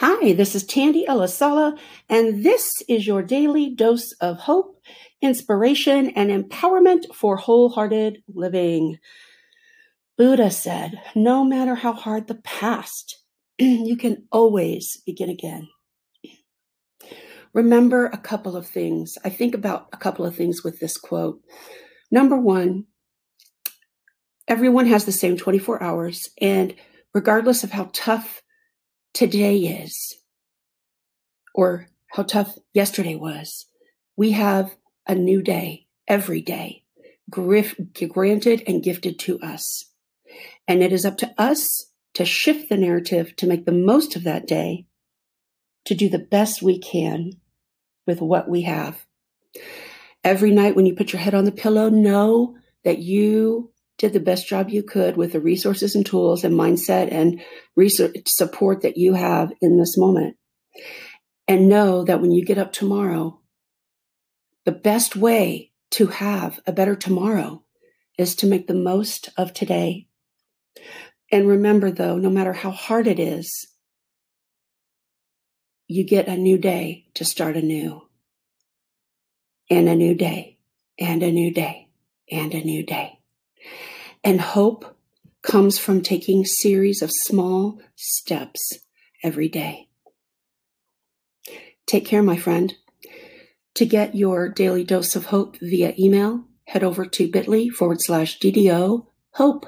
Hi, this is Tandy Elisala, and this is your daily dose of hope, inspiration, and empowerment for wholehearted living. Buddha said, no matter how hard the past, you can always begin again. Remember a couple of things. I think about a couple of things with this quote. Number one, everyone has the same 24 hours, and regardless of how tough today is or how tough yesterday was, we have a new day every day, granted and gifted to us. And it is up to us to shift the narrative to make the most of that day, to do the best we can with what we have. Every night when you put your head on the pillow, know that you did the best job you could with the resources and tools and mindset and research support that you have in this moment. And know that when you get up tomorrow, the best way to have a better tomorrow is to make the most of today. And remember, though, no matter how hard it is, you get a new day to start anew. And a new day, and a new day, and a new day. And hope comes from taking series of small steps every day. Take care, my friend. To get your daily dose of hope via email, head over to bit.ly forward slash DDO hope.